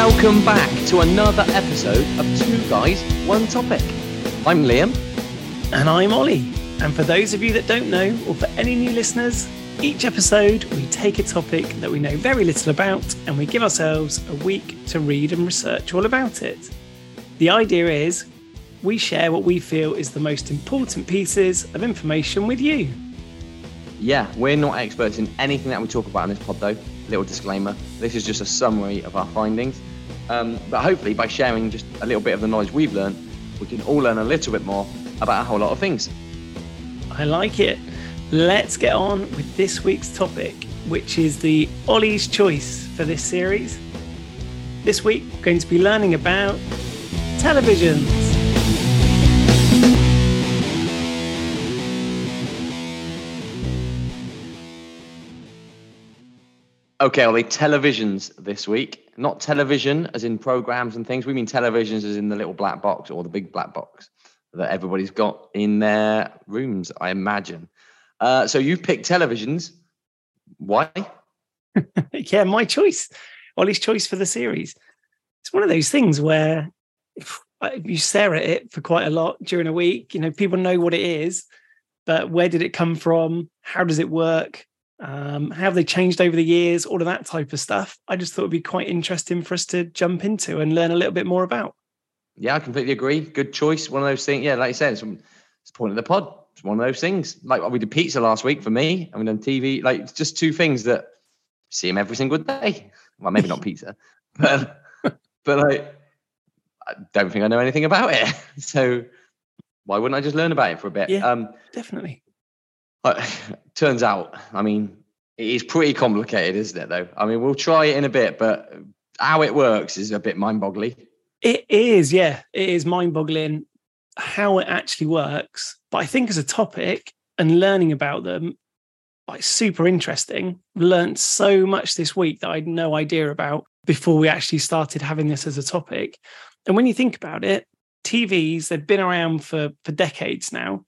Welcome back to another episode of Two Guys, One Topic. I'm Liam. And I'm Ollie. And for those of you that don't know, or for any new listeners, each episode we take a topic that we know very little about and we give ourselves a week to read and research all about it. The idea is we share what we feel is the most important pieces of information with you. Yeah, we're not experts in anything that we talk about in this pod, though. Little disclaimer this is just a summary of our findings. Um, but hopefully, by sharing just a little bit of the knowledge we've learned, we can all learn a little bit more about a whole lot of things. I like it. Let's get on with this week's topic, which is the Ollie's choice for this series. This week, we're going to be learning about televisions. Okay, Ollie, televisions this week. Not television as in programs and things. We mean televisions as in the little black box or the big black box that everybody's got in their rooms, I imagine. Uh, so you've picked televisions. Why? yeah, my choice. Ollie's choice for the series. It's one of those things where if you stare at it for quite a lot during a week, you know, people know what it is, but where did it come from? How does it work? Um, how have they changed over the years, all of that type of stuff. I just thought it'd be quite interesting for us to jump into and learn a little bit more about. Yeah, I completely agree. Good choice. One of those things. Yeah, like you said, it's, it's the point of the pod. It's one of those things. Like we did pizza last week for me, and we done TV. Like just two things that see them every single day. Well, maybe not pizza, but but like I don't think I know anything about it. So why wouldn't I just learn about it for a bit? Yeah, um, definitely. Uh, turns out, I mean, it is pretty complicated, isn't it? Though, I mean, we'll try it in a bit, but how it works is a bit mind-boggling. It is, yeah, it is mind-boggling how it actually works. But I think as a topic and learning about them, like super interesting. Learned so much this week that I had no idea about before we actually started having this as a topic. And when you think about it, TVs they've been around for for decades now,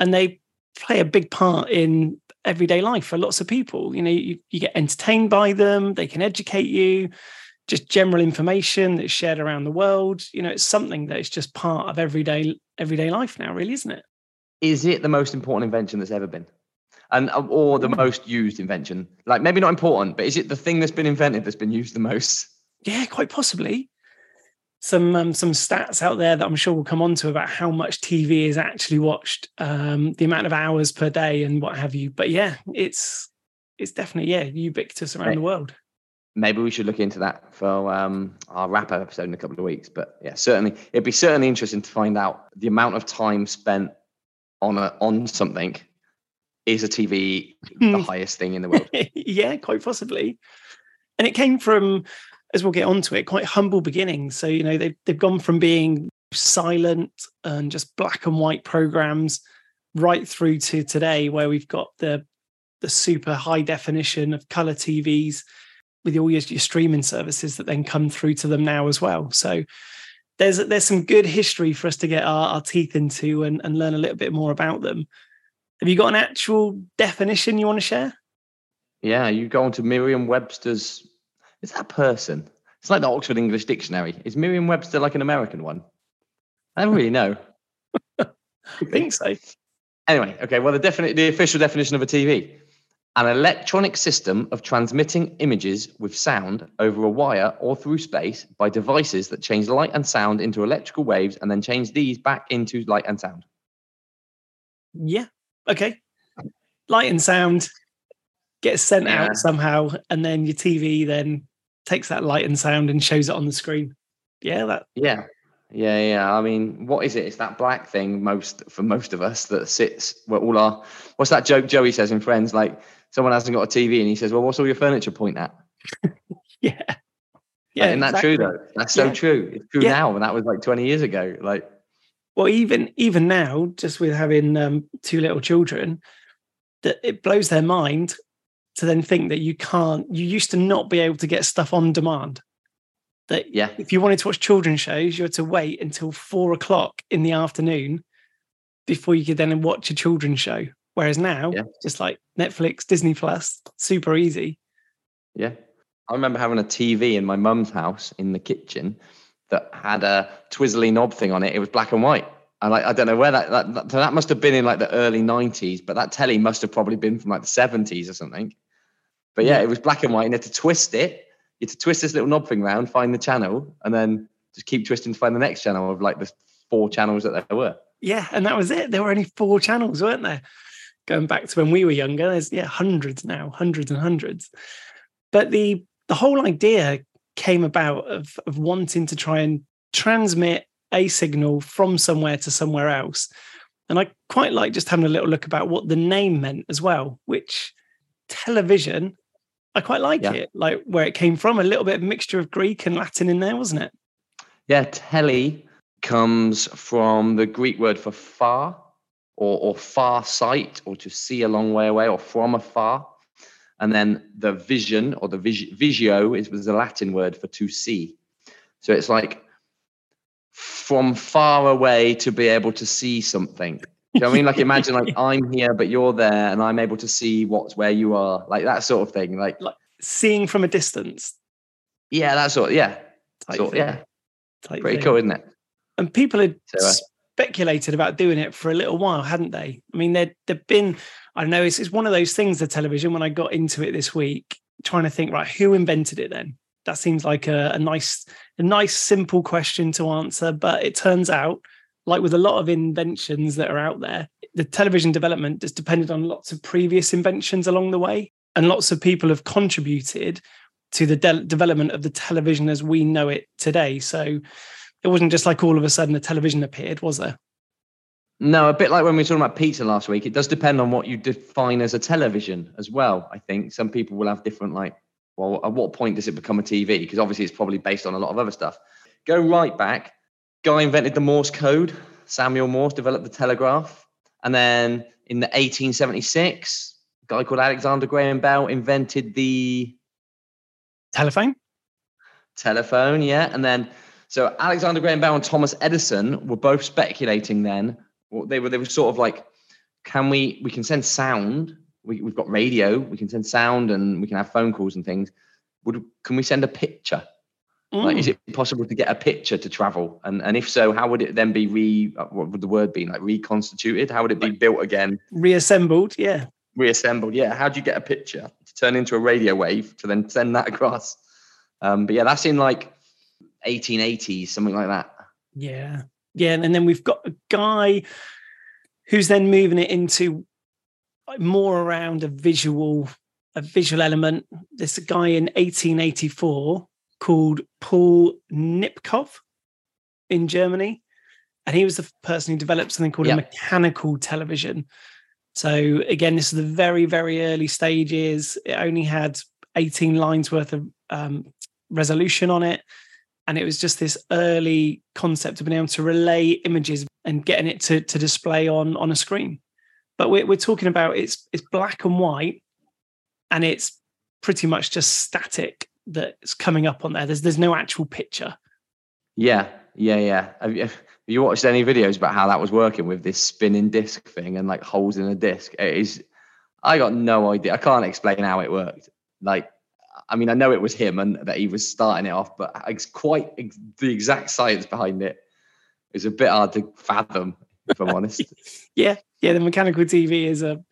and they play a big part in everyday life for lots of people. You know, you, you get entertained by them, they can educate you, just general information that's shared around the world. You know, it's something that is just part of everyday everyday life now, really, isn't it? Is it the most important invention that's ever been? And uh, or the most used invention? Like maybe not important, but is it the thing that's been invented that's been used the most? Yeah, quite possibly some um, some stats out there that I'm sure we'll come on to about how much TV is actually watched, um, the amount of hours per day, and what have you. But yeah, it's it's definitely yeah ubiquitous around the world. Maybe we should look into that for um, our wrap up episode in a couple of weeks. But yeah, certainly it'd be certainly interesting to find out the amount of time spent on a on something. Is a TV the highest thing in the world? yeah, quite possibly. And it came from as we'll get onto it, quite humble beginnings. So, you know, they've, they've gone from being silent and just black and white programs right through to today where we've got the the super high definition of color TVs with all your, your streaming services that then come through to them now as well. So there's there's some good history for us to get our, our teeth into and, and learn a little bit more about them. Have you got an actual definition you want to share? Yeah, you go onto Merriam Webster's is that a person? It's like the Oxford English Dictionary. Is Merriam Webster like an American one? I don't really know. I think so. Anyway, okay. Well, the definite, the official definition of a TV: an electronic system of transmitting images with sound over a wire or through space by devices that change light and sound into electrical waves and then change these back into light and sound. Yeah. Okay. Light and sound gets sent yeah. out somehow, and then your TV then takes that light and sound and shows it on the screen. Yeah, that. Yeah, yeah, yeah. I mean, what is it? It's that black thing most for most of us that sits where all our. What's that joke Joey says in Friends? Like someone hasn't got a TV and he says, "Well, what's all your furniture point at?" yeah. Yeah, like, isn't that true though? That's so yeah. true. It's true yeah. now, and that was like 20 years ago. Like, well, even even now, just with having um, two little children, that it blows their mind to then think that you can't you used to not be able to get stuff on demand that yeah if you wanted to watch children's shows you had to wait until four o'clock in the afternoon before you could then watch a children's show whereas now yeah. just like netflix disney plus super easy yeah I remember having a TV in my mum's house in the kitchen that had a twizzly knob thing on it. It was black and white. And like I don't know where that that, that that must have been in like the early 90s, but that telly must have probably been from like the 70s or something. But yeah, it was black and white, and you had to twist it. You had to twist this little knob thing round, find the channel, and then just keep twisting to find the next channel of like the four channels that there were. Yeah, and that was it. There were only four channels, weren't there? Going back to when we were younger, there's yeah, hundreds now, hundreds and hundreds. But the the whole idea came about of of wanting to try and transmit a signal from somewhere to somewhere else. And I quite like just having a little look about what the name meant as well, which television, I quite like Yeah. it, like where it came from, a little bit of mixture of Greek and Latin in there, wasn't it? Yeah, tele comes from the Greek word for far or, or far sight or to see a long way away or from afar. And then the vision or the vis- visio is was the Latin word for to see. So it's like from far away to be able to see something. You know I mean? Like imagine like I'm here, but you're there and I'm able to see what's where you are, like that sort of thing. Like, Seeing from a distance. yeah, that sort yeah. Type Sort, thing, yeah. type Pretty thing. cool, isn't it? and people had So, uh, speculated about doing it for a little while, hadn't they? I mean, there there've been, I don't know, it's, it's one of those things. The television. When I got into it this week, trying to think, right, who invented it? Then that seems like a, a nice, a nice, simple question to answer. But it turns out, like with a lot of inventions that are out there, the television development has depended on lots of previous inventions along the way, and lots of people have contributed to the de- development of the television as we know it today. So it wasn't just like all of a sudden the television appeared, was there? No, a bit like when we were talking about pizza last week. It does depend on what you define as a television as well. I think some people will have different, like, well, at what point does it become a TV? Because obviously it's probably based on a lot of other stuff. Go right back. Guy invented the Morse code. Samuel Morse developed the telegraph. And then in the 1876, a guy called Alexander Graham Bell invented the Telephone? telephone yeah and then so alexander graham bell and thomas edison were both speculating then well, they were they were sort of like can we we can send sound we, we've got radio we can send sound and we can have phone calls and things would can we send a picture like is Mm. it possible to get a picture to travel and and if so how would it then be re what would the word be like reconstituted how would it be built again reassembled? Yeah. reassembled. Yeah, how do you get a picture to turn into a radio wave to then send that across? Um, but yeah, that's in like 1880s, something like that. Yeah. Yeah. And then we've got a guy who's then moving it into more around a visual, a visual element. There's a guy in 1884 called Paul Nipkow in Germany. And he was the person who developed something called Yeah. a mechanical television. So again, this is the very, very early stages. It only had 18 lines worth of um, resolution on it. And it was just this early concept of being able to relay images and getting it to, to display on, on a screen. But we're, we're talking about it's it's black and white and it's pretty much just static that's coming up on there. There's there's no actual picture. Yeah, yeah, yeah. Have you, have you watched any videos about how that was working with this spinning disc thing and like holes in a disc? It is, I got no idea. I can't explain how it worked. Like, I mean, I know it was him and that he was starting it off, but it's quite the exact science behind it is a bit hard to fathom, if I'm honest. Yeah, yeah. The mechanical TV is a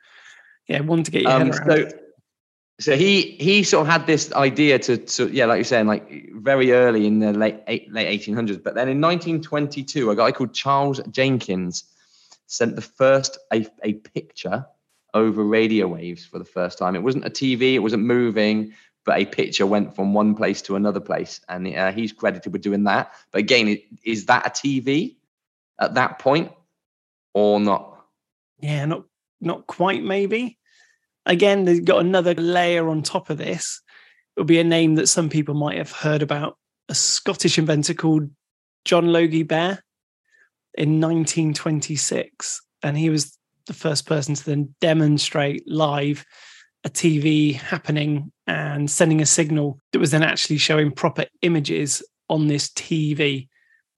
yeah one to get your Um, head around. so, so he he sort of had this idea to, to yeah, like you're saying, like very early in the late late 1800s. But then in 1922, a guy called Charles Jenkins sent the first a, a picture over radio waves for the first time. It wasn't a TV, it wasn't moving, but a picture went from one place to another place, and uh, he's credited with doing that. But again, is that a TV at that point or not? yeah, not not quite maybe. Again, they've got another layer on top of this. It'll be a name that some people might have heard about. A Scottish inventor called John Logie Baird in 1926. And he was the first person to then demonstrate live a TV happening and sending a signal that was then actually showing proper images on this TV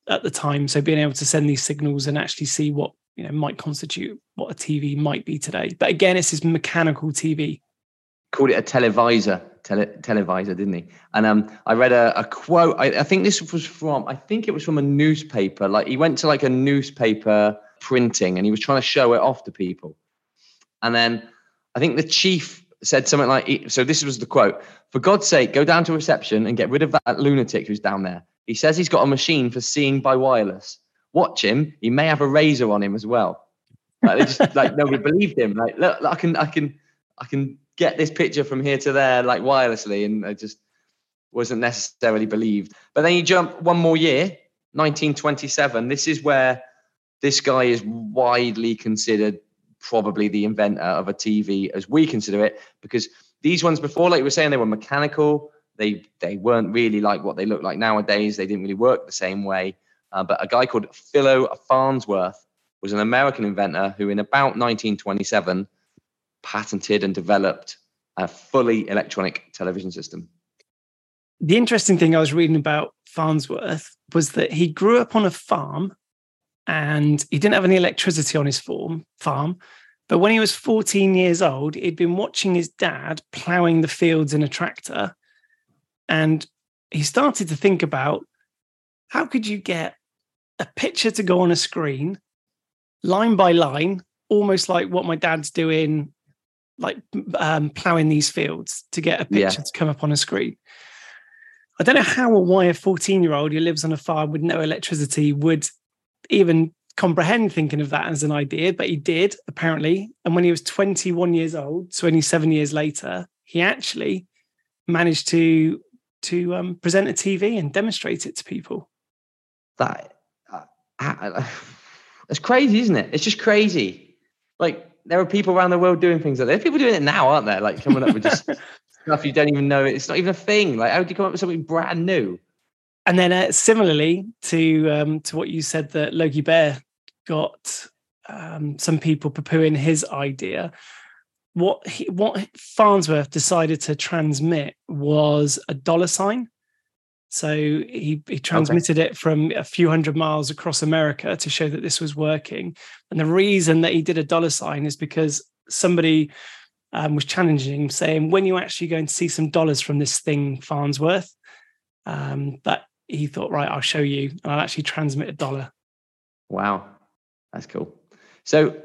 at the time. So being able to send these signals and actually see what you know might constitute what a TV might be today. But again, it's this mechanical TV. called it a televisor. tele, televisor, didn't he? And um, I read a, a quote. I, I, think this was from. I think it was from a newspaper. Like he went to like a newspaper printing, and he was trying to show it off to people. And then I think the chief said something like, "So this was the quote: For God's sake, go down to reception and get rid of that lunatic who's down there. He says he's got a machine for seeing by wireless. Watch him. He may have a razor on him as well." Like, they just like nobody believed him. Like, look, I can, I can, I can get this picture from here to there like wirelessly, and I just wasn't necessarily believed. But then you jump one more year, 1927. This is where this guy is widely considered probably the inventor of a TV as we consider it, because these ones before, like we were saying, they were mechanical. They they weren't really like what they look like nowadays. They didn't really work the same way. Uh, but a guy called Philo Farnsworth was an American inventor who, in about 1927, patented and developed a fully electronic television system. The interesting thing I was reading about Farnsworth was that he grew up on a farm and he didn't have any electricity on his farm, farm. But when he was 14 years old, he'd been watching his dad ploughing the fields in a tractor. And he started to think about how could you get a picture to go on a screen, line by line, almost like what my dad's doing like um, plowing these fields to get a picture yeah. to come up on a screen. I don't know how or why a 14 year old who lives on a farm with no electricity would even comprehend thinking of that as an idea, but he did apparently. And when he was 21 years old, 27 years later, he actually managed to to um, present a TV and demonstrate it to people. That uh, it's crazy, isn't it? It's just crazy. Like there are people around the world doing things like that. There are people doing it now, aren't there? Like coming up with just stuff you don't even know. It's not even a thing. Like how do you come up with something brand new? And then uh, similarly to um, to what you said that Logie Baird got um, some people poo-pooing his idea. What he, what Farnsworth decided to transmit was a dollar sign. So he, he transmitted okay. it from a few hundred miles across America to show that this was working. And the reason that he did a dollar sign is because somebody um, was challenging him, saying, "When you actually going to see some dollars from this thing, Farnsworth?" Um, but he thought, right, I'll show you, and I'll actually transmit a dollar. Wow, that's cool. So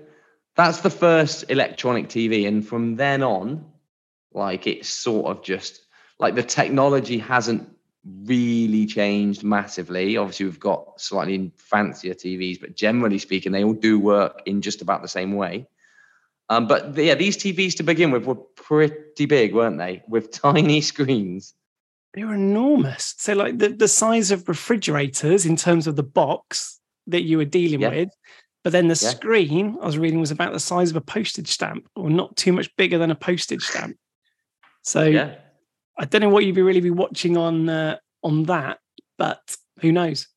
that's the first electronic TV, and from then on, like it's sort of just like the technology hasn't really changed massively. Obviously, we've got slightly fancier TVs, but generally speaking, they all do work in just about the same way. Um, but yeah, these TVs to begin with were pretty big, weren't they? With tiny screens. They were enormous. So, like the, the size of refrigerators in terms of the box that you were dealing yeah. with. But then the yeah. screen I was reading was about the size of a postage stamp, or not too much bigger than a postage stamp. So yeah. I don't know what you'd be really be watching on uh, on that, but who knows?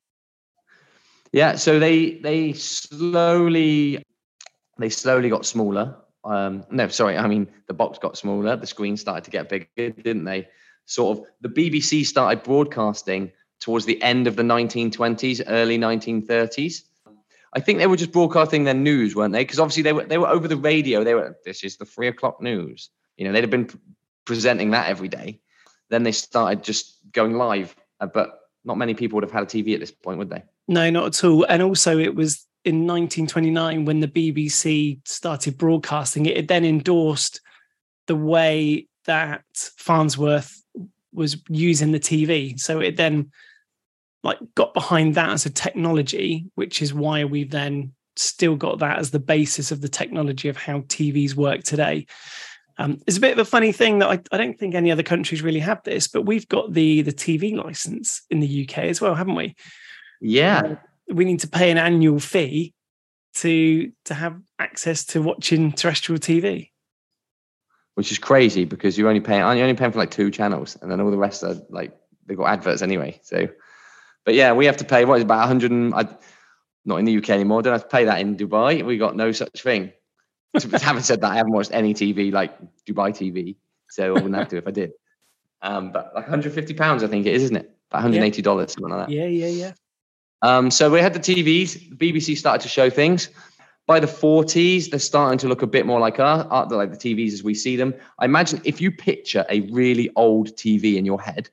Yeah, so they they slowly they slowly got smaller. Um, no, sorry, I mean the box got smaller. The screen started to get bigger, didn't they? Sort of the BBC started broadcasting towards the end of the 1920s, early 1930s. I think they were just broadcasting their news, weren't they? Because obviously they were they were over the radio. They were this is the three o'clock news. You know, they'd have been presenting that every day. Then they started just going live, uh, but not many people would have had a TV at this point, would they? No, not at all. And also, it was in 1929 when the BBC started broadcasting it. It then endorsed the way that Farnsworth was using the TV. So it then like got behind that as a technology, which is why we've then still got that as the basis of the technology of how TVs work today. Um, it's a bit of a funny thing that I, I, don't think any other countries really have this, but we've got the the TV license in the UK as well, haven't we? Yeah. Uh, we need to pay an annual fee to to have access to watching terrestrial TV. Which is crazy because you're only paying you're only paying for like two channels, and then all the rest are like they've got adverts anyway. So, but yeah, we have to pay what is about 100. And, I, not in the UK anymore. Don't have to pay that in Dubai. We got no such thing. having said that, I haven't watched any TV like Dubai TV, so I wouldn't have to if I did. Um, but like 150 pounds, I think it is, isn't it? About 180 dollars, yeah. something like that. Yeah, yeah, yeah. Um, so we had the TVs. The BBC started to show things, by the 40s, they're starting to look a bit more like our, our like the TVs as we see them. I imagine if you picture a really old TV in your head,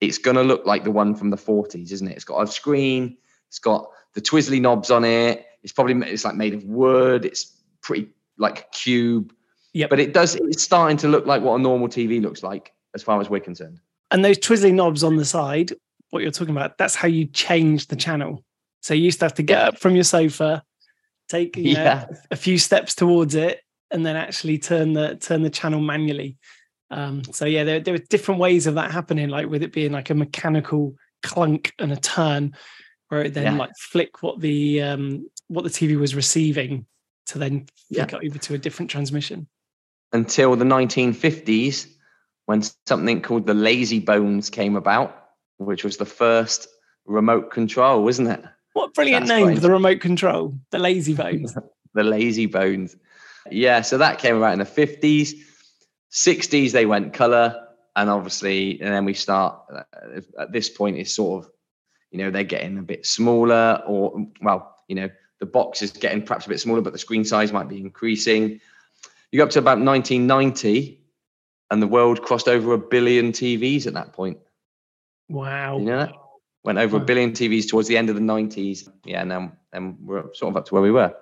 it's going to look like the one from the 40s, isn't it? It's got a screen, it's got the twizzly knobs on it. It's probably it's like made of wood. It's pretty like cube. Yeah, but it does. It's starting to look like what a normal TV looks like, as far as we're concerned. And those twizzly knobs on the side, what you're talking about, that's how you change the channel. So you used to have to get up from your sofa, take you know, yeah. a few steps towards it, and then actually turn the turn the channel manually. Um, so yeah, there, there were different ways of that happening, like with it being like a mechanical clunk and a turn, where it then yeah. like flick what the um, what the TV was receiving to then flick yeah. it over to a different transmission. Until the 1950s, when something called the lazy bones came about, which was the first remote control, wasn't it? What brilliant That's name for the remote control, the lazy bones. the lazy bones. Yeah, so that came about in the 50s. 60s, they went color. And obviously, and then we start uh, at this point, it's sort of, you know, they're getting a bit smaller, or, well, you know, the box is getting perhaps a bit smaller, but the screen size might be increasing. You go up to about 1990, and the world crossed over a billion TVs at that point. Wow. You know that? Went over a billion TVs towards the end of the 90s. Yeah, and we're sort of up to where we were.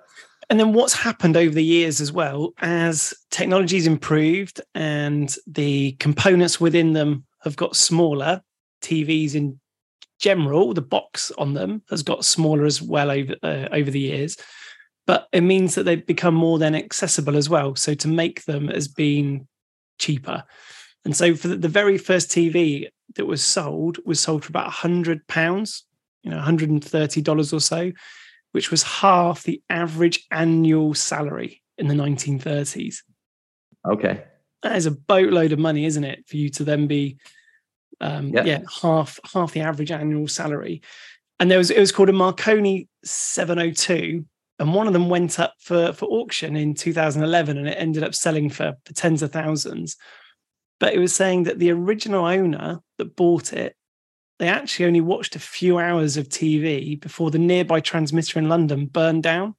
And then what's happened over the years as well, as technology's improved and the components within them have got smaller, TVs in general, the box on them has got smaller as well over uh, over the years. But it means that they've become more then accessible as well. So to make them has been cheaper. And so for the very first TV that was sold was sold for about a hundred pounds, you know, $130 or so, which was half the average annual salary in the 1930s. Okay. That is a boatload of money, isn't it? For you to then be um, yeah. yeah, half half the average annual salary. And there was it was called a Marconi 702, and one of them went up for for auction in 2011, and it ended up selling for, for tens of thousands. But it was saying that the original owner that bought it, they actually only watched a few hours of TV before the nearby transmitter in London burned down.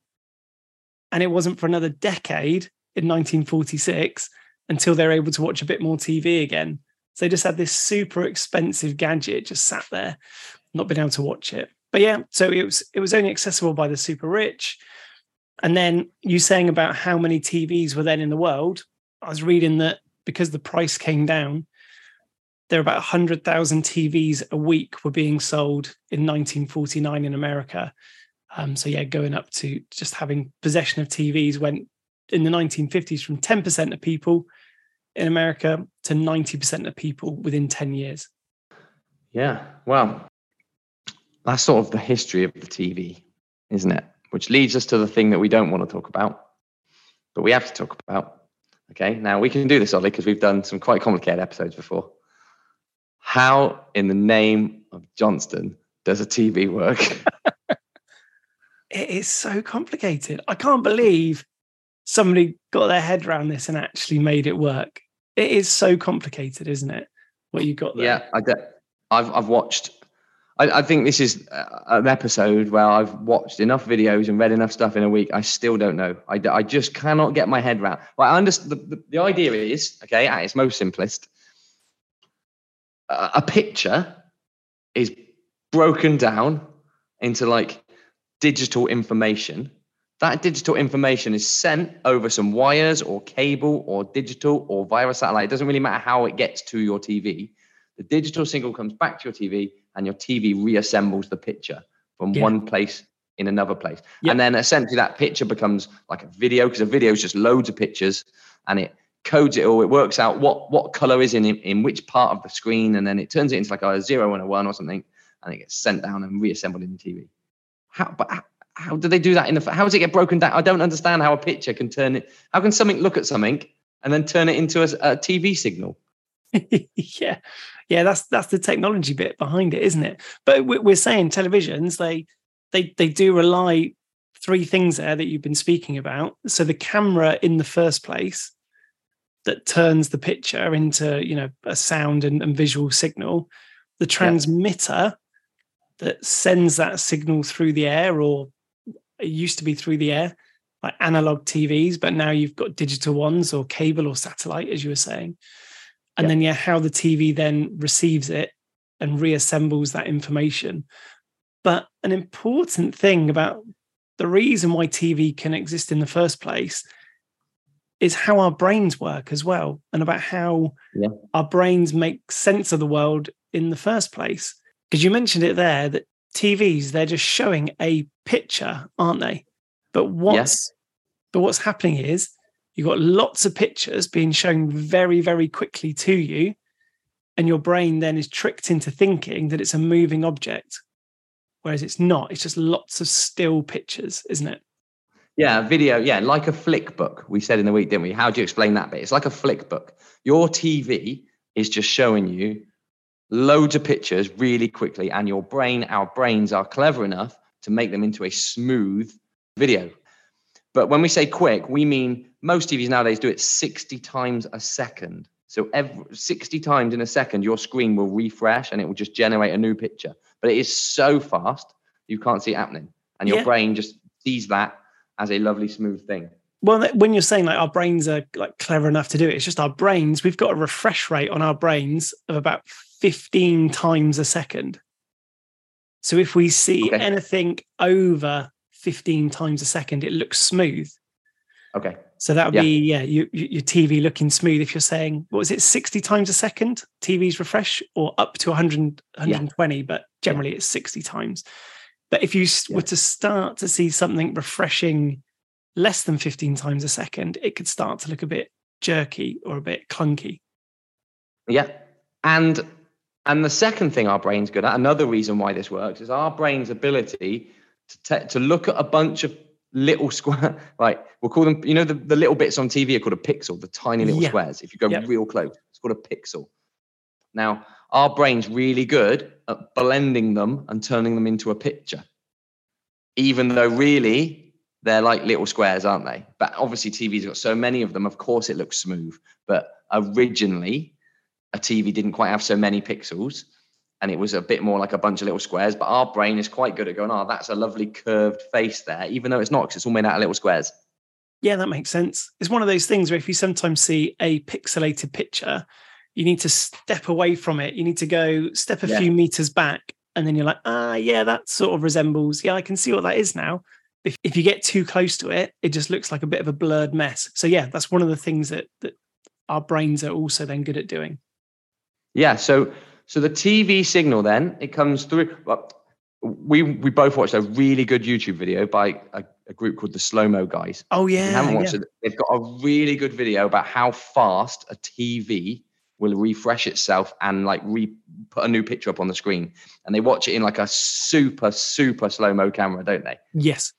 And it wasn't for another decade in 1946 until they were able to watch a bit more TV again. So they just had this super expensive gadget just sat there, not being able to watch it. But yeah, so it was it was only accessible by the super rich. And then you saying about how many TVs were then in the world, I was reading that because the price came down, there were about 100,000 TVs a week were being sold in 1949 in America. Um, so, yeah, going up to just having possession of TVs went in the 1950s from 10% of people in America to 90% of people within 10 years. Yeah, well, that's sort of the history of the TV, isn't it? Which leads us to the thing that we don't want to talk about, but we have to talk about. Okay, now we can do this, Ollie, because we've done some quite complicated episodes before. How in the name of Johnston does a TV work? it is so complicated. I can't believe somebody got their head around this and actually made it work. It is so complicated, isn't it? What you got there? Yeah, I I've I've watched I, I, think this is uh, an episode where I've watched enough videos and read enough stuff in a week. I still don't know. I, I just cannot get my head around. Well, I understand the, the, the idea is okay at its most simplest. a picture is broken down into like digital information. That digital information is sent over some wires or cable or digital or via satellite. It doesn't really matter how it gets to your TV. The digital signal comes back to your TV and your TV reassembles the picture from yeah. one place in another place. And then essentially that picture becomes like a video because a video is just loads of pictures and it codes it all. It works out what what color is in in which part of the screen, and then it turns it into like a zero and a one or something, and it gets sent down and reassembled in the TV. How but how, do they do that in the? How does it get broken down? I don't understand how a picture can turn it. How can something look at something and then turn it into a, a TV signal? yeah, yeah, that's that's the technology bit behind it, isn't it? But we're saying televisions they they they do rely three things there that you've been speaking about. So the camera in the first place that turns the picture into you know a sound and, and visual signal, the transmitter that sends that signal through the air or it used to be through the air like analog TVs, but now you've got digital ones or cable or satellite, as you were saying. And Yeah. then, yeah, how the TV then receives it and reassembles that information. But an important thing about the reason why TV can exist in the first place is how our brains work as well, and about how Yeah. our brains make sense of the world in the first place. Because you mentioned it there that TVs, they're just showing a picture, aren't they? But what's Yes. but what's happening is you've got lots of pictures being shown very, very quickly to you. And your brain then is tricked into thinking that it's a moving object. Whereas it's not, it's just lots of still pictures, isn't it? Yeah, video. Yeah, like a flick book. We said in the week, didn't we? How do you explain that bit? It's like a flick book. Your TV is just showing you loads of pictures really quickly, and your brain, our brains are clever enough to make them into a smooth video. But when we say quick, we mean most TVs nowadays do it 60 times a second. So every 60 times in a second, your screen will refresh and it will just generate a new picture. But it is so fast, you can't see it happening. And your Yeah. brain just sees that as a lovely, smooth thing. Well, when you're saying like our brains are like clever enough to do it, it's just our brains, we've got a refresh rate on our brains of about 15 times a second. So if we see Okay. anything over 15 times a second, it looks smooth. Okay. So that would Yeah. be yeah, you, you- your TV looking smooth. If you're saying what was it, sixty times a second TVs refresh, or up to 100, 120, but generally it's sixty times. But if you Yeah. were to start to see something refreshing less than fifteen times a second, it could start to look a bit jerky or a bit clunky. Yeah. And and the second thing our brain's good at, another reason why this works, is our brain's ability to te- to look at a bunch of little square, like we'll call them, you know, the, the little bits on TV are called a pixel, the tiny little Yeah. squares. If you go Yep. real close, it's called a pixel. Now, our brain's really good at blending them and turning them into a picture, even though really they're like little squares, aren't they? But obviously, TV's got so many of them. Of course, it looks smooth. But originally, a TV didn't quite have so many pixels and it was a bit more like a bunch of little squares. But our brain is quite good at going, oh, that's a lovely curved face there, even though it's not because it's all made out of little squares. Yeah, that makes sense. It's one of those things where if you sometimes see a pixelated picture, you need to step away from it. You need to go step a Yeah. few meters back, and then you're like, ah, yeah, that sort of resembles. Yeah, I can see what that is now. If if you get too close to it, it just looks like a bit of a blurred mess. So yeah, that's one of the things that that our brains are also then good at doing. Yeah. So so the TV signal then it comes through. Well, we we both watched a really good YouTube video by a, a group called the Slow Mo Guys. Oh If you yeah, haven't yeah. watched it, they've got a really good video about how fast a TV will refresh itself and like re put a new picture up on the screen. And they watch it in like a super super slow mo camera, don't they? yes,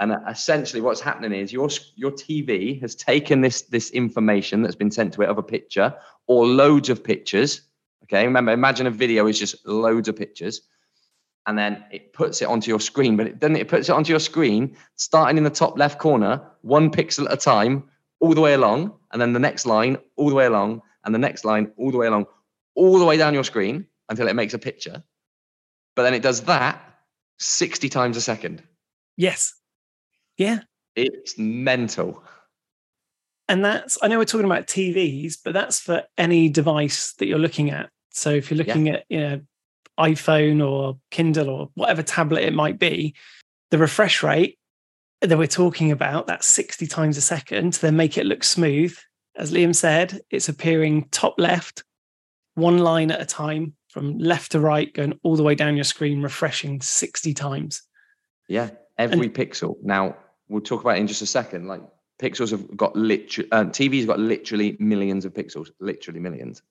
And uh, essentially, what's happening is your your TV has taken this this information that's been sent to it of a picture or loads of pictures. Okay, remember, imagine a video is just loads of pictures, and then it puts it onto your screen. But it, then it puts it onto your screen, starting in the top left corner, one pixel at a time, all the way along, and then the next line all the way along, and the next line all the way along, all the way down your screen until it makes a picture. But then it does that sixty times a second. yes, yeah. It's mental. And that's, I know we're talking about TVs, but that's for any device that you're looking at. So if you're looking at, you know, iPhone or Kindle or whatever tablet it might be, the refresh rate that we're talking about, that's 60 times a second, to then make it look smooth. As Liam said, it's appearing top left, one line at a time, from left to right, going all the way down your screen, refreshing 60 times. Yeah, every pixel. Now we'll talk about it in just a second. Like pixels have got literally, um, TV's got literally millions of pixels, literally millions.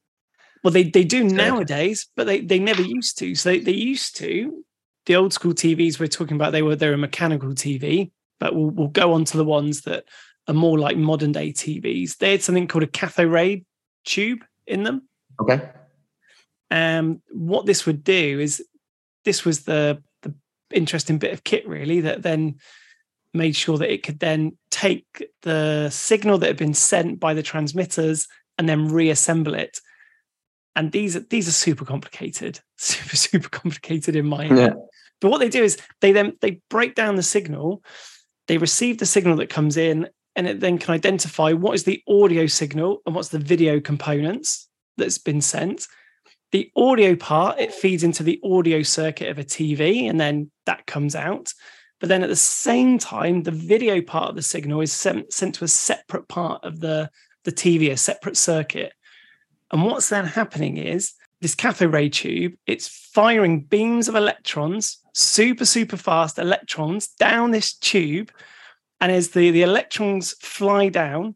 Well, they they do nowadays, but they they never used to. So they, they used to. The old school TVs we're talking about, they were they're a mechanical TV, but we'll we'll go on to the ones that are more like modern day TVs. They had something called a cathode ray tube in them. Okay. Um, what this would do is this was the the interesting bit of kit really that then made sure that it could then take the signal that had been sent by the transmitters and then reassemble it. And these are these are super complicated, super super complicated in my head. Yeah. But what they do is they then they break down the signal they receive the signal that comes in, and it then can identify what is the audio signal and what's the video components that's been sent. The audio part, it feeds into the audio circuit of a TV, and then that comes out. But then at the same time, the video part of the signal is sent, sent to a separate part of the, the TV, a separate circuit. And what's then happening is this cathode ray tube, it's firing beams of electrons, super, super fast electrons down this tube. And as the, the electrons fly down,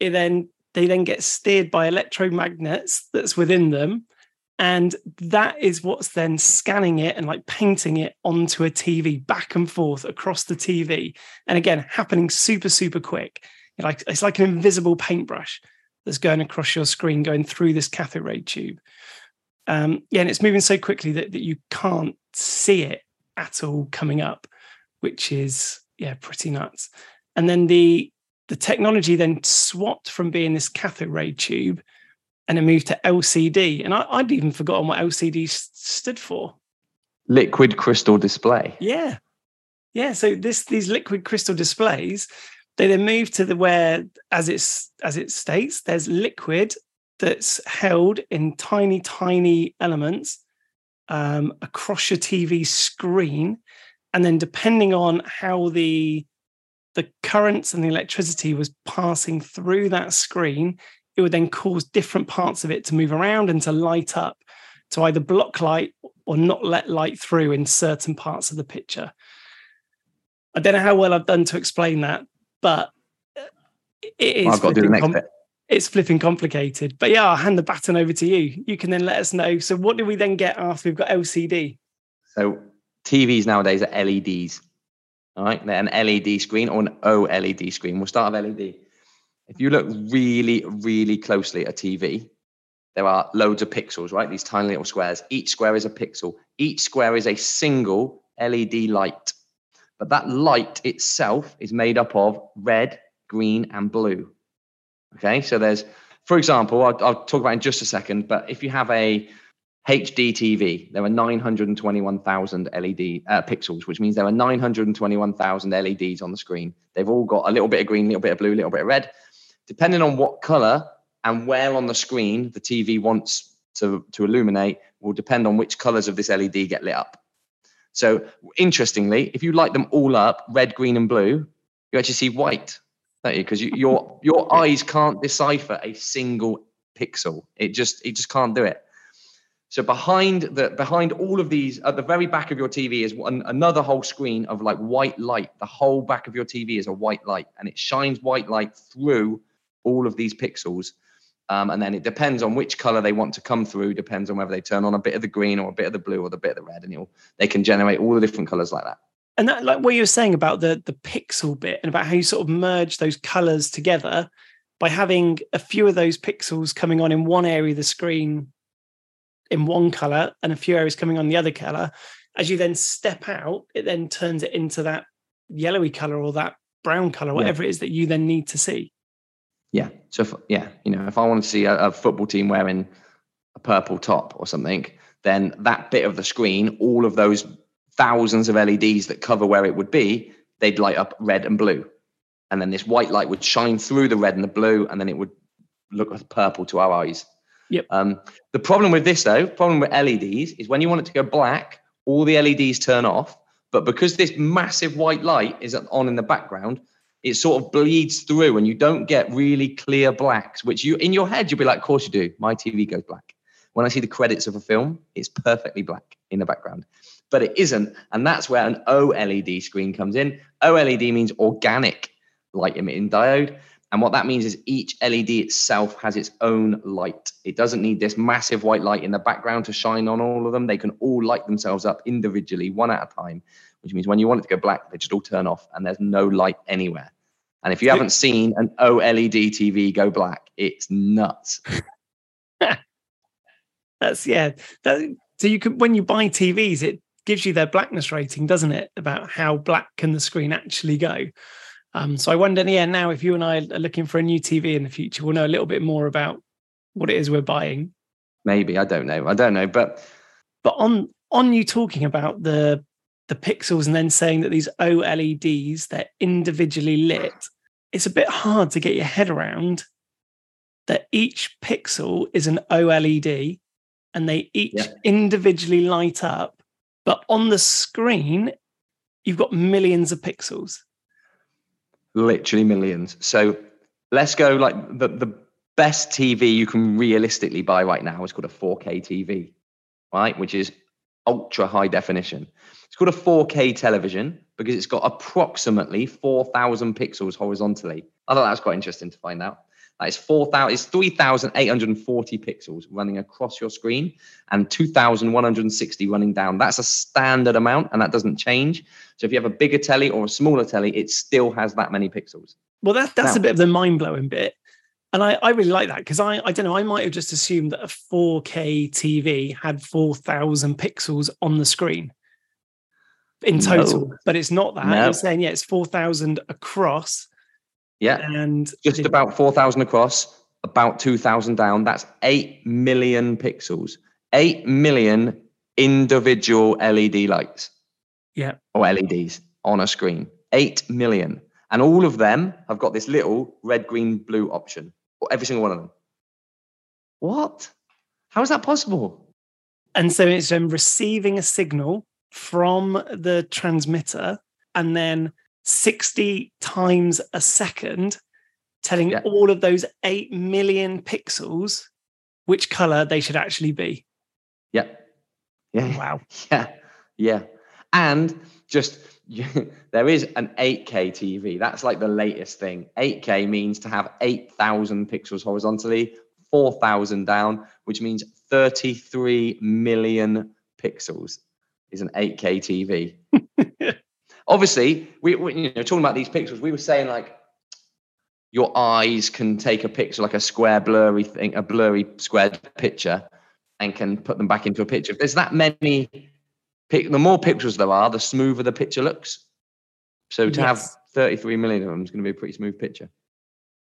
it then they then get steered by electromagnets that's within them. And that is what's then scanning it and like painting it onto a TV back and forth across the TV. And again, happening super, super quick. Like it's like an invisible paintbrush that's going across your screen, going through this cathode ray tube. Um, yeah, and it's moving so quickly that, that you can't see it at all coming up, which is yeah, pretty nuts. And then the the technology then swapped from being this cathode ray tube and it moved to LCD. And I, would even forgotten what LCD stood for. Liquid crystal display. Yeah. Yeah. So this these liquid crystal displays, they then move to the where, as it's as it states, there's liquid that's held in tiny, tiny elements um, across your TV screen. And then depending on how the the currents and the electricity was passing through that screen, it would then cause different parts of it to move around and to light up, to either block light or not let light through in certain parts of the picture. I don't know how well I've done to explain that, but it is. I've got to do the next com- bit it's flipping complicated. But yeah, I'll hand the baton over to you. You can then let us know. So what do we then get after we've got LCD? So TVs nowadays are LEDs. All right, they're an LED screen or an OLED screen. We'll start with LED. If you look really, really closely at a TV, there are loads of pixels, right? These tiny little squares. Each square is a pixel. Each square is a single LED light. But that light itself is made up of red, green, and blue. Okay, so there's, for example, I'll, I'll talk about in just a second, but if you have a HD TV, there are 921,000 LED uh, pixels, which means there are 921,000 LEDs on the screen. They've all got a little bit of green, a little bit of blue, a little bit of red. Depending on what color and where on the screen the TV wants to, to illuminate, will depend on which colors of this LED get lit up. So, interestingly, if you light them all up, red, green, and blue, you actually see white don't you? Because you, your your eyes can't decipher a single pixel. It just it just can't do it. So behind the behind all of these, at the very back of your TV is one, another whole screen of like white light. The whole back of your TV is a white light, and it shines white light through all of these pixels. Um, and then it depends on which color they want to come through. Depends on whether they turn on a bit of the green or a bit of the blue or the bit of the red, and they can generate all the different colors like that and that like what you were saying about the the pixel bit and about how you sort of merge those colors together by having a few of those pixels coming on in one area of the screen in one color and a few areas coming on the other color as you then step out it then turns it into that yellowy color or that brown color whatever yeah. it is that you then need to see yeah so if, yeah you know if i want to see a, a football team wearing a purple top or something then that bit of the screen all of those thousands of LEDs that cover where it would be, they'd light up red and blue. And then this white light would shine through the red and the blue, and then it would look purple to our eyes. Yep. Um, the problem with this, though, problem with LEDs is when you want it to go black, all the LEDs turn off. But because this massive white light is on in the background, it sort of bleeds through, and you don't get really clear blacks. Which you, in your head, you'll be like, "Of course you do." My TV goes black. When I see the credits of a film, it's perfectly black in the background but it isn't. And that's where an OLED screen comes in. OLED means organic light emitting diode. And what that means is each LED itself has its own light. It doesn't need this massive white light in the background to shine on all of them. They can all light themselves up individually, one at a time, which means when you want it to go black, they just all turn off and there's no light anywhere. And if you haven't seen an OLED TV go black, it's nuts. That's yeah. That, so you can when you buy TVs, it gives you their blackness rating, doesn't it? About how black can the screen actually go. Um, so I wonder, yeah, now if you and I are looking for a new TV in the future, we'll know a little bit more about what it is we're buying. Maybe I don't know. I don't know, but but on on you talking about the the pixels and then saying that these OLEDs, they're individually lit, it's a bit hard to get your head around that each pixel is an OLED and they each yeah. individually light up. But on the screen, you've got millions of pixels. Literally millions. So let's go like the, the best TV you can realistically buy right now is called a 4K TV, right? Which is ultra high definition. It's called a 4K television because it's got approximately 4,000 pixels horizontally. I thought that was quite interesting to find out. That is 4,000, it's 3,840 pixels running across your screen and 2,160 running down. That's a standard amount and that doesn't change. So if you have a bigger telly or a smaller telly, it still has that many pixels. Well, that, that's now, a bit of the mind blowing bit. And I, I really like that because I, I don't know, I might have just assumed that a 4K TV had 4,000 pixels on the screen in total, no. but it's not that. No. You're saying, yeah, it's 4,000 across. Yeah. And just about 4,000 across, about 2,000 down. That's 8 million pixels, 8 million individual LED lights. Yeah. Or LEDs on a screen. 8 million. And all of them have got this little red, green, blue option. Or every single one of them. What? How is that possible? And so it's um, receiving a signal from the transmitter and then 60 times a second, telling yeah. all of those 8 million pixels which color they should actually be. Yeah. Yeah. Wow. Yeah. Yeah. And just there is an 8K TV. That's like the latest thing. 8K means to have 8,000 pixels horizontally, 4,000 down, which means 33 million pixels is an 8K TV. Obviously, we, we, you know talking about these pixels, we were saying like your eyes can take a picture like a square blurry thing, a blurry squared picture, and can put them back into a picture. If there's that many, the more pictures there are, the smoother the picture looks. So to yes. have 33 million of them is going to be a pretty smooth picture.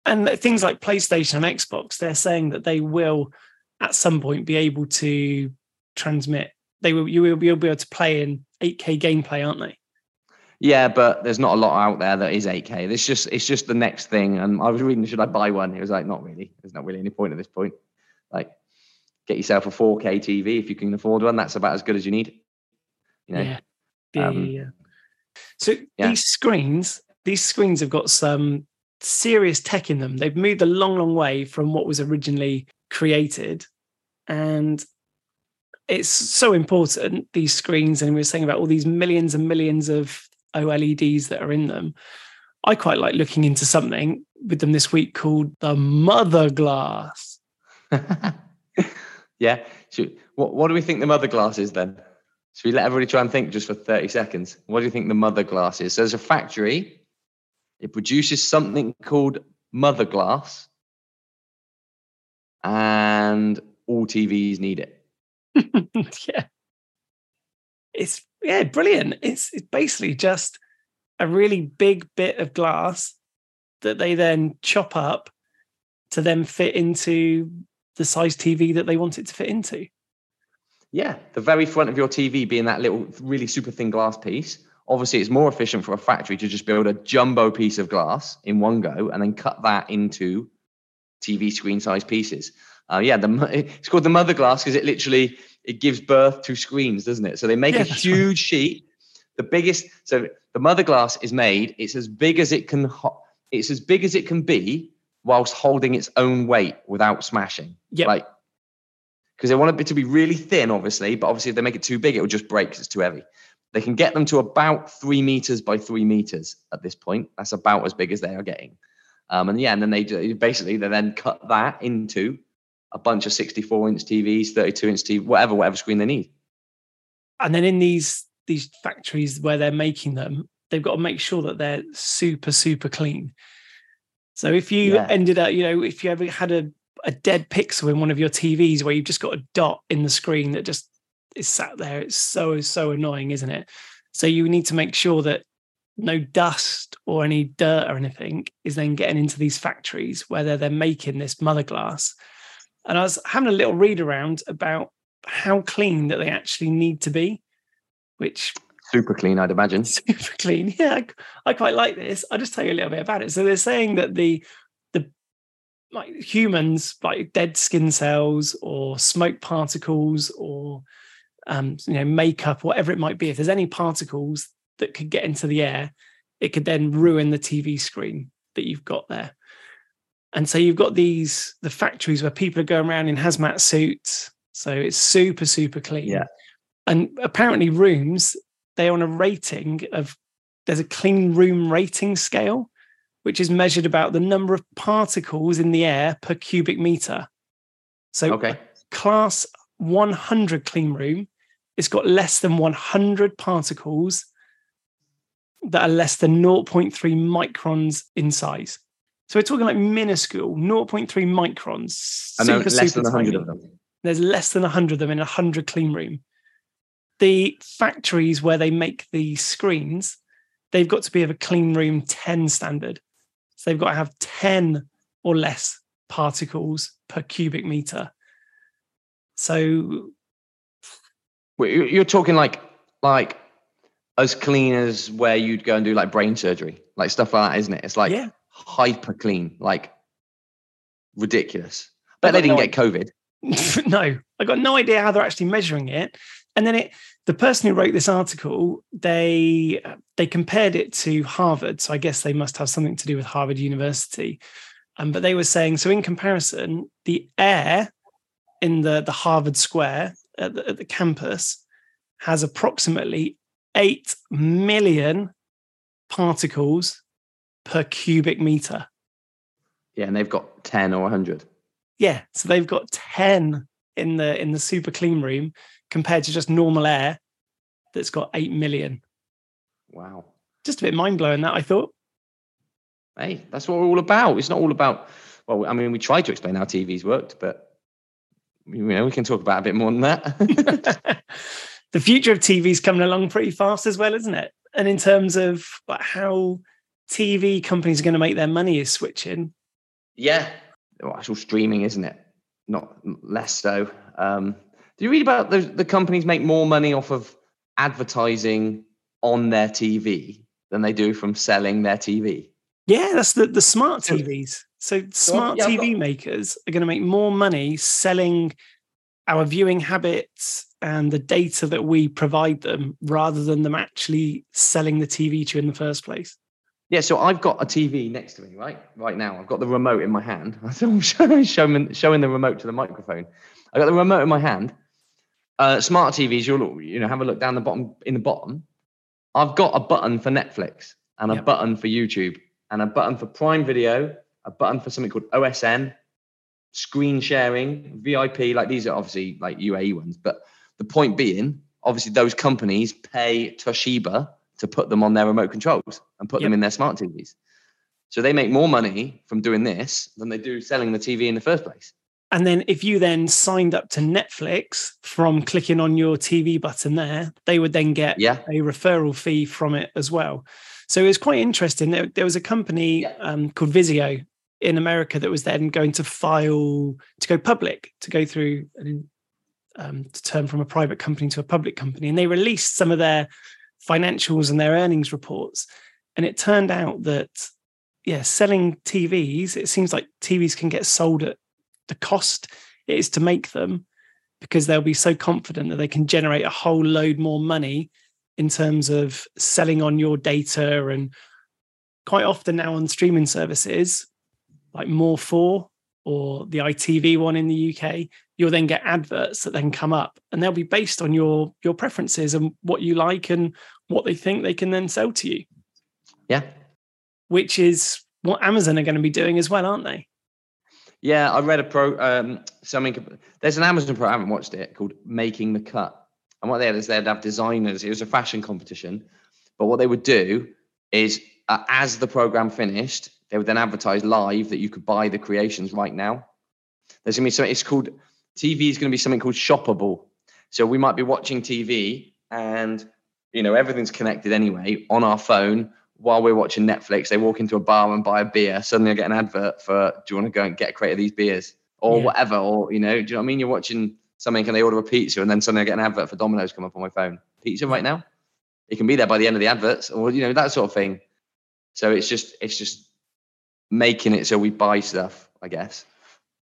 And things like PlayStation and Xbox, they're saying that they will at some point be able to transmit they will you will be able to play in 8K gameplay, aren't they? Yeah, but there's not a lot out there that is 8K. It's just it's just the next thing. And I was reading, should I buy one? It was like, not really. There's not really any point at this point. Like, get yourself a 4K TV if you can afford one. That's about as good as you need. You know. Yeah. Yeah. Um, yeah. So yeah. these screens, these screens have got some serious tech in them. They've moved a long, long way from what was originally created, and it's so important these screens and we were saying about all these millions and millions of oleds that are in them. I quite like looking into something with them this week called the mother glass. Yeah Should, what, what do we think the mother glass is then? Should we let everybody try and think just for 30 seconds? What do you think the mother glass is? So there's a factory it produces something called mother glass and all tvs need it yeah. It's yeah, brilliant. It's it's basically just a really big bit of glass that they then chop up to then fit into the size TV that they want it to fit into. Yeah, the very front of your TV being that little, really super thin glass piece. Obviously, it's more efficient for a factory to just build a jumbo piece of glass in one go and then cut that into TV screen size pieces. Uh, yeah, the, it's called the mother glass because it literally it gives birth to screens, doesn't it? So they make yeah, a huge right. sheet, the biggest. So the mother glass is made. It's as big as it can. It's as big as it can be whilst holding its own weight without smashing. Yeah. Like because they want it to be really thin, obviously, but obviously if they make it too big, it will just break because it's too heavy. They can get them to about three meters by three meters at this point. That's about as big as they are getting. Um, and yeah, and then they basically they then cut that into a bunch of 64 inch TVs, 32 inch TV, whatever, whatever screen they need. And then in these these factories where they're making them, they've got to make sure that they're super, super clean. So if you yeah. ended up, you know, if you ever had a, a dead pixel in one of your TVs where you've just got a dot in the screen that just is sat there, it's so, so annoying, isn't it? So you need to make sure that no dust or any dirt or anything is then getting into these factories where they're, they're making this mother glass and I was having a little read around about how clean that they actually need to be, which Super clean, I'd imagine. Super clean. Yeah, I, I quite like this. I'll just tell you a little bit about it. So they're saying that the the like humans, like dead skin cells or smoke particles or um, you know makeup, whatever it might be, if there's any particles that could get into the air, it could then ruin the TV screen that you've got there. And so you've got these the factories where people are going around in hazmat suits. So it's super, super clean. Yeah. And apparently rooms, they're on a rating of there's a clean room rating scale, which is measured about the number of particles in the air per cubic meter. So Okay. class 100 clean room, it's got less than 100 particles that are less than 0.3 microns in size. So we're talking like minuscule, 0.3 microns. And super, less super than 100 tiny. of them. There's less than 100 of them in a 100 clean room. The factories where they make the screens, they've got to be of a clean room 10 standard. So they've got to have 10 or less particles per cubic meter. So Wait, you- You're talking like like as clean as where you'd go and do like brain surgery, like stuff like that, isn't it? It's like yeah, hyper clean, like ridiculous. But they didn't no get COVID. no, I got no idea how they're actually measuring it. And then it, the person who wrote this article, they they compared it to Harvard. So I guess they must have something to do with Harvard University. Um, but they were saying so in comparison, the air in the the Harvard Square at the, at the campus has approximately eight million particles per cubic meter. Yeah, and they've got 10 or 100. Yeah, so they've got 10 in the in the super clean room compared to just normal air that's got 8 million. Wow. Just a bit mind-blowing that I thought. Hey, that's what we're all about. It's not all about, well, I mean, we tried to explain how TVs worked, but you know, we can talk about a bit more than that. the future of TV's coming along pretty fast as well, isn't it? And in terms of how TV companies are going to make their money is switching. yeah. Well, actual streaming, isn't it? Not less so. Um, do you read about the, the companies make more money off of advertising on their TV than they do from selling their TV? Yeah, that's the, the smart TVs. So smart yeah, I've TV makers are going to make more money selling our viewing habits and the data that we provide them rather than them actually selling the TV to you in the first place. Yeah, so I've got a TV next to me, right? Right now, I've got the remote in my hand. I'm showing, showing, the remote to the microphone. I've got the remote in my hand. Uh, smart TVs, you'll you know have a look down the bottom in the bottom. I've got a button for Netflix and a Yep. button for YouTube and a button for Prime Video, a button for something called OSN, screen sharing, VIP. Like these are obviously like UAE ones, but the point being, obviously those companies pay Toshiba to put them on their remote controls and put them in their smart TVs. So they make more money from doing this than they do selling the TV in the first place. And then if you then signed up to Netflix from clicking on your TV button there, they would then get Yeah. a referral fee from it as well. So it was quite interesting. There, there was a company Yeah. um, called Vizio in America that was then going to file to go public, to go through an, um, to turn from a private company to a public company. And they released some of their financials and their earnings reports. And it turned out that, yeah, selling TVs, it seems like TVs can get sold at the cost it is to make them because they'll be so confident that they can generate a whole load more money in terms of selling on your data and quite often now on streaming services like All 4 or the ITV one in the UK you'll then get adverts that then come up and they'll be based on your your preferences and what you like and what they think they can then sell to you Yeah. which is what Amazon are going to be doing as well aren't they Yeah, I read a pro um something there's an Amazon pro, I haven't watched it, called Making the Cut. And what they had is they'd have designers, it was a fashion competition. But what they would do is uh, as the program finished, they would then advertise live that you could buy the creations right now. There's gonna be something, it's called TV is gonna be something called shoppable. So we might be watching TV and you know everything's connected anyway on our phone while we're watching Netflix, they walk into a bar and buy a beer. Suddenly, I get an advert for, "Do you want to go and get a crate of these beers or Yeah. whatever?" Or you know, do you know what I mean? You're watching something and they order a pizza, and then suddenly I get an advert for Domino's come up on my phone. Pizza right now? it can be there by the end of the adverts, or you know that sort of thing. So it's just it's just making it so we buy stuff, I guess,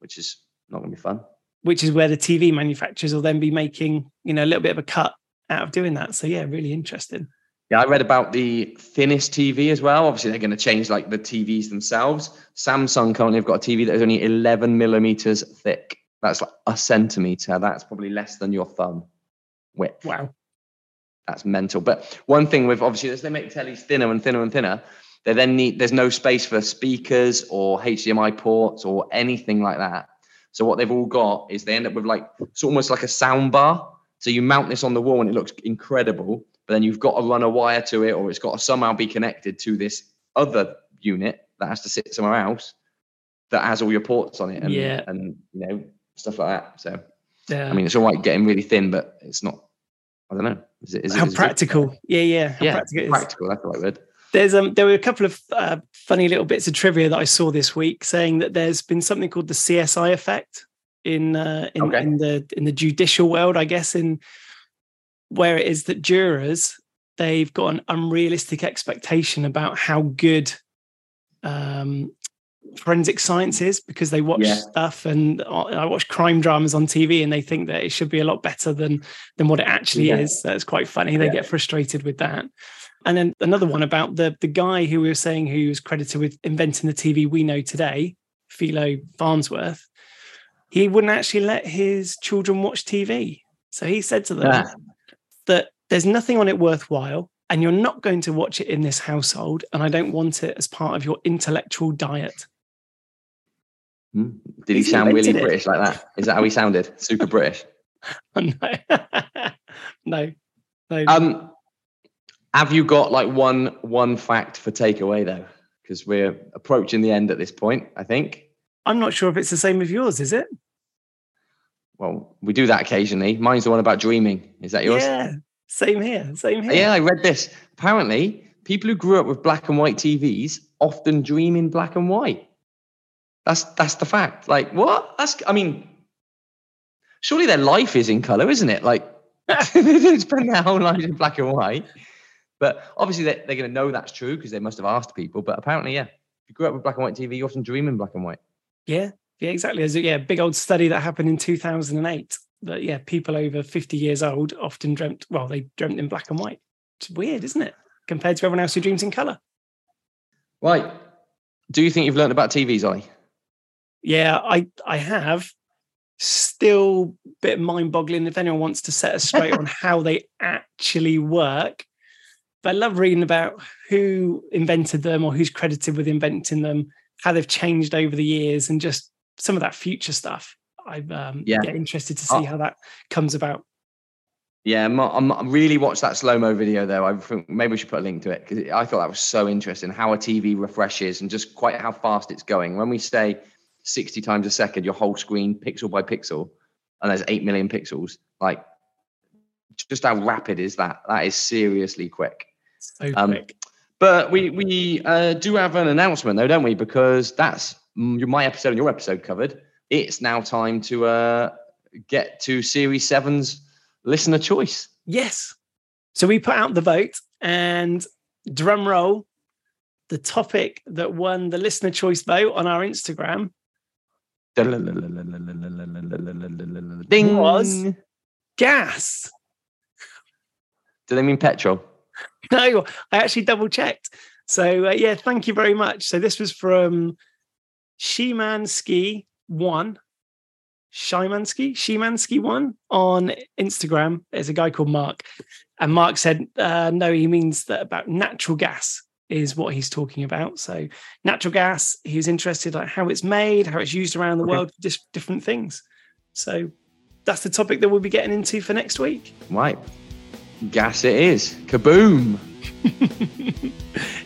which is not going to be fun. Which is where the TV manufacturers will then be making you know a little bit of a cut out of doing that. So yeah, really interesting. Yeah, I read about the thinnest TV as well. Obviously, they're going to change like the TVs themselves. Samsung currently have got a TV that is only 11 millimeters thick. That's like a centimeter. That's probably less than your thumb width. Wow. That's mental. But one thing with obviously as they make tellies thinner and thinner and thinner, they then need there's no space for speakers or HDMI ports or anything like that. So what they've all got is they end up with like it's almost like a sound bar. So you mount this on the wall and it looks incredible, but then you've got to run a wire to it or it's got to somehow be connected to this other unit that has to sit somewhere else that has all your ports on it and Yeah. and you know stuff like that. So Yeah. I mean it's all right getting really thin, but it's not I don't know. Is it is it how is it- practical? Yeah, yeah. How yeah, practical practical. That's the right word. There's um there were a couple of uh, funny little bits of trivia that I saw this week saying that there's been something called the CSI effect in uh, in, Okay. in the in the judicial world, I guess, in where it is that jurors they've got an unrealistic expectation about how good um, forensic science is because they watch Yeah. stuff and I I watch crime dramas on TV and they think that it should be a lot better than than what it actually Yeah. is. That's quite funny. They Yeah. get frustrated with that. And then another one about the the guy who we were saying who was credited with inventing the TV we know today, Philo Farnsworth. He wouldn't actually let his children watch TV. So he said to them Yeah. that there's nothing on it worthwhile, and you're not going to watch it in this household, and I don't want it as part of your intellectual diet. Hmm. Did he He's sound really it. British like that? Is that how he sounded? Super British. no, no, no. Um, have you got like one one fact for takeaway though? Because we're approaching the end at this point. I think. I'm not sure if it's the same with yours, is it? Well, we do that occasionally. Mine's the one about dreaming. Is that yours? Yeah, same here. Same here. Yeah, I read this. Apparently, people who grew up with black and white TVs often dream in black and white. That's that's the fact. Like what? That's I mean, surely their life is in color, isn't it? Like they spend their whole life in black and white. But obviously, they're, they're going to know that's true because they must have asked people. But apparently, yeah, if you grew up with black and white TV, you often dream in black and white. Yeah, yeah, exactly. There's a yeah, big old study that happened in 2008 that yeah, people over 50 years old often dreamt. Well, they dreamt in black and white. It's weird, isn't it? Compared to everyone else who dreams in color. Right. Do you think you've learned about TVs, Ollie? Yeah, I I have. Still a bit mind-boggling if anyone wants to set us straight on how they actually work. But I love reading about who invented them or who's credited with inventing them, how they've changed over the years, and just some of that future stuff. I'm um, Yeah. yeah. interested to see Oh. how that comes about. Yeah, I'm, I'm, really watched that slow mo video though. I think maybe we should put a link to it because I thought that was so interesting how a TV refreshes and just quite how fast it's going. When we say 60 times a second, your whole screen pixel by pixel, and there's 8 million pixels, like just how rapid is that? That is seriously quick. So Um, quick. But we we uh, do have an announcement though, don't we? Because that's my episode and your episode covered. It's now time to uh, get to Series 7's listener choice. Yes. So we put out the vote and drum roll, the topic that won the listener choice vote on our Instagram Ding. Was- gas. Do they mean petrol? No, I actually double checked. So uh, yeah, thank you very much. So this was from Shimansky one, Shimansky, Shimansky one on Instagram. There's a guy called Mark, and Mark said uh, no, he means that about natural gas is what he's talking about. So natural gas, he was interested like how it's made, how it's used around the Okay. world, just different things. So that's the topic that we'll be getting into for next week. Right. Gas it is. Kaboom.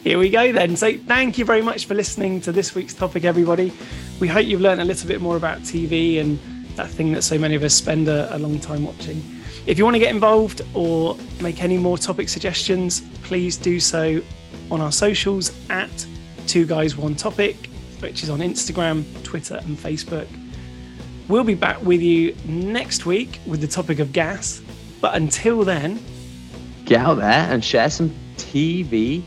Here we go then. So thank you very much for listening to this week's topic, everybody. We hope you've learned a little bit more about TV and that thing that so many of us spend a, a long time watching. If you want to get involved or make any more topic suggestions, please do so on our socials at Two Guys One Topic, which is on Instagram, Twitter, and Facebook. We'll be back with you next week with the topic of gas. But until then, get out there and share some TV,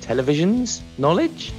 televisions knowledge.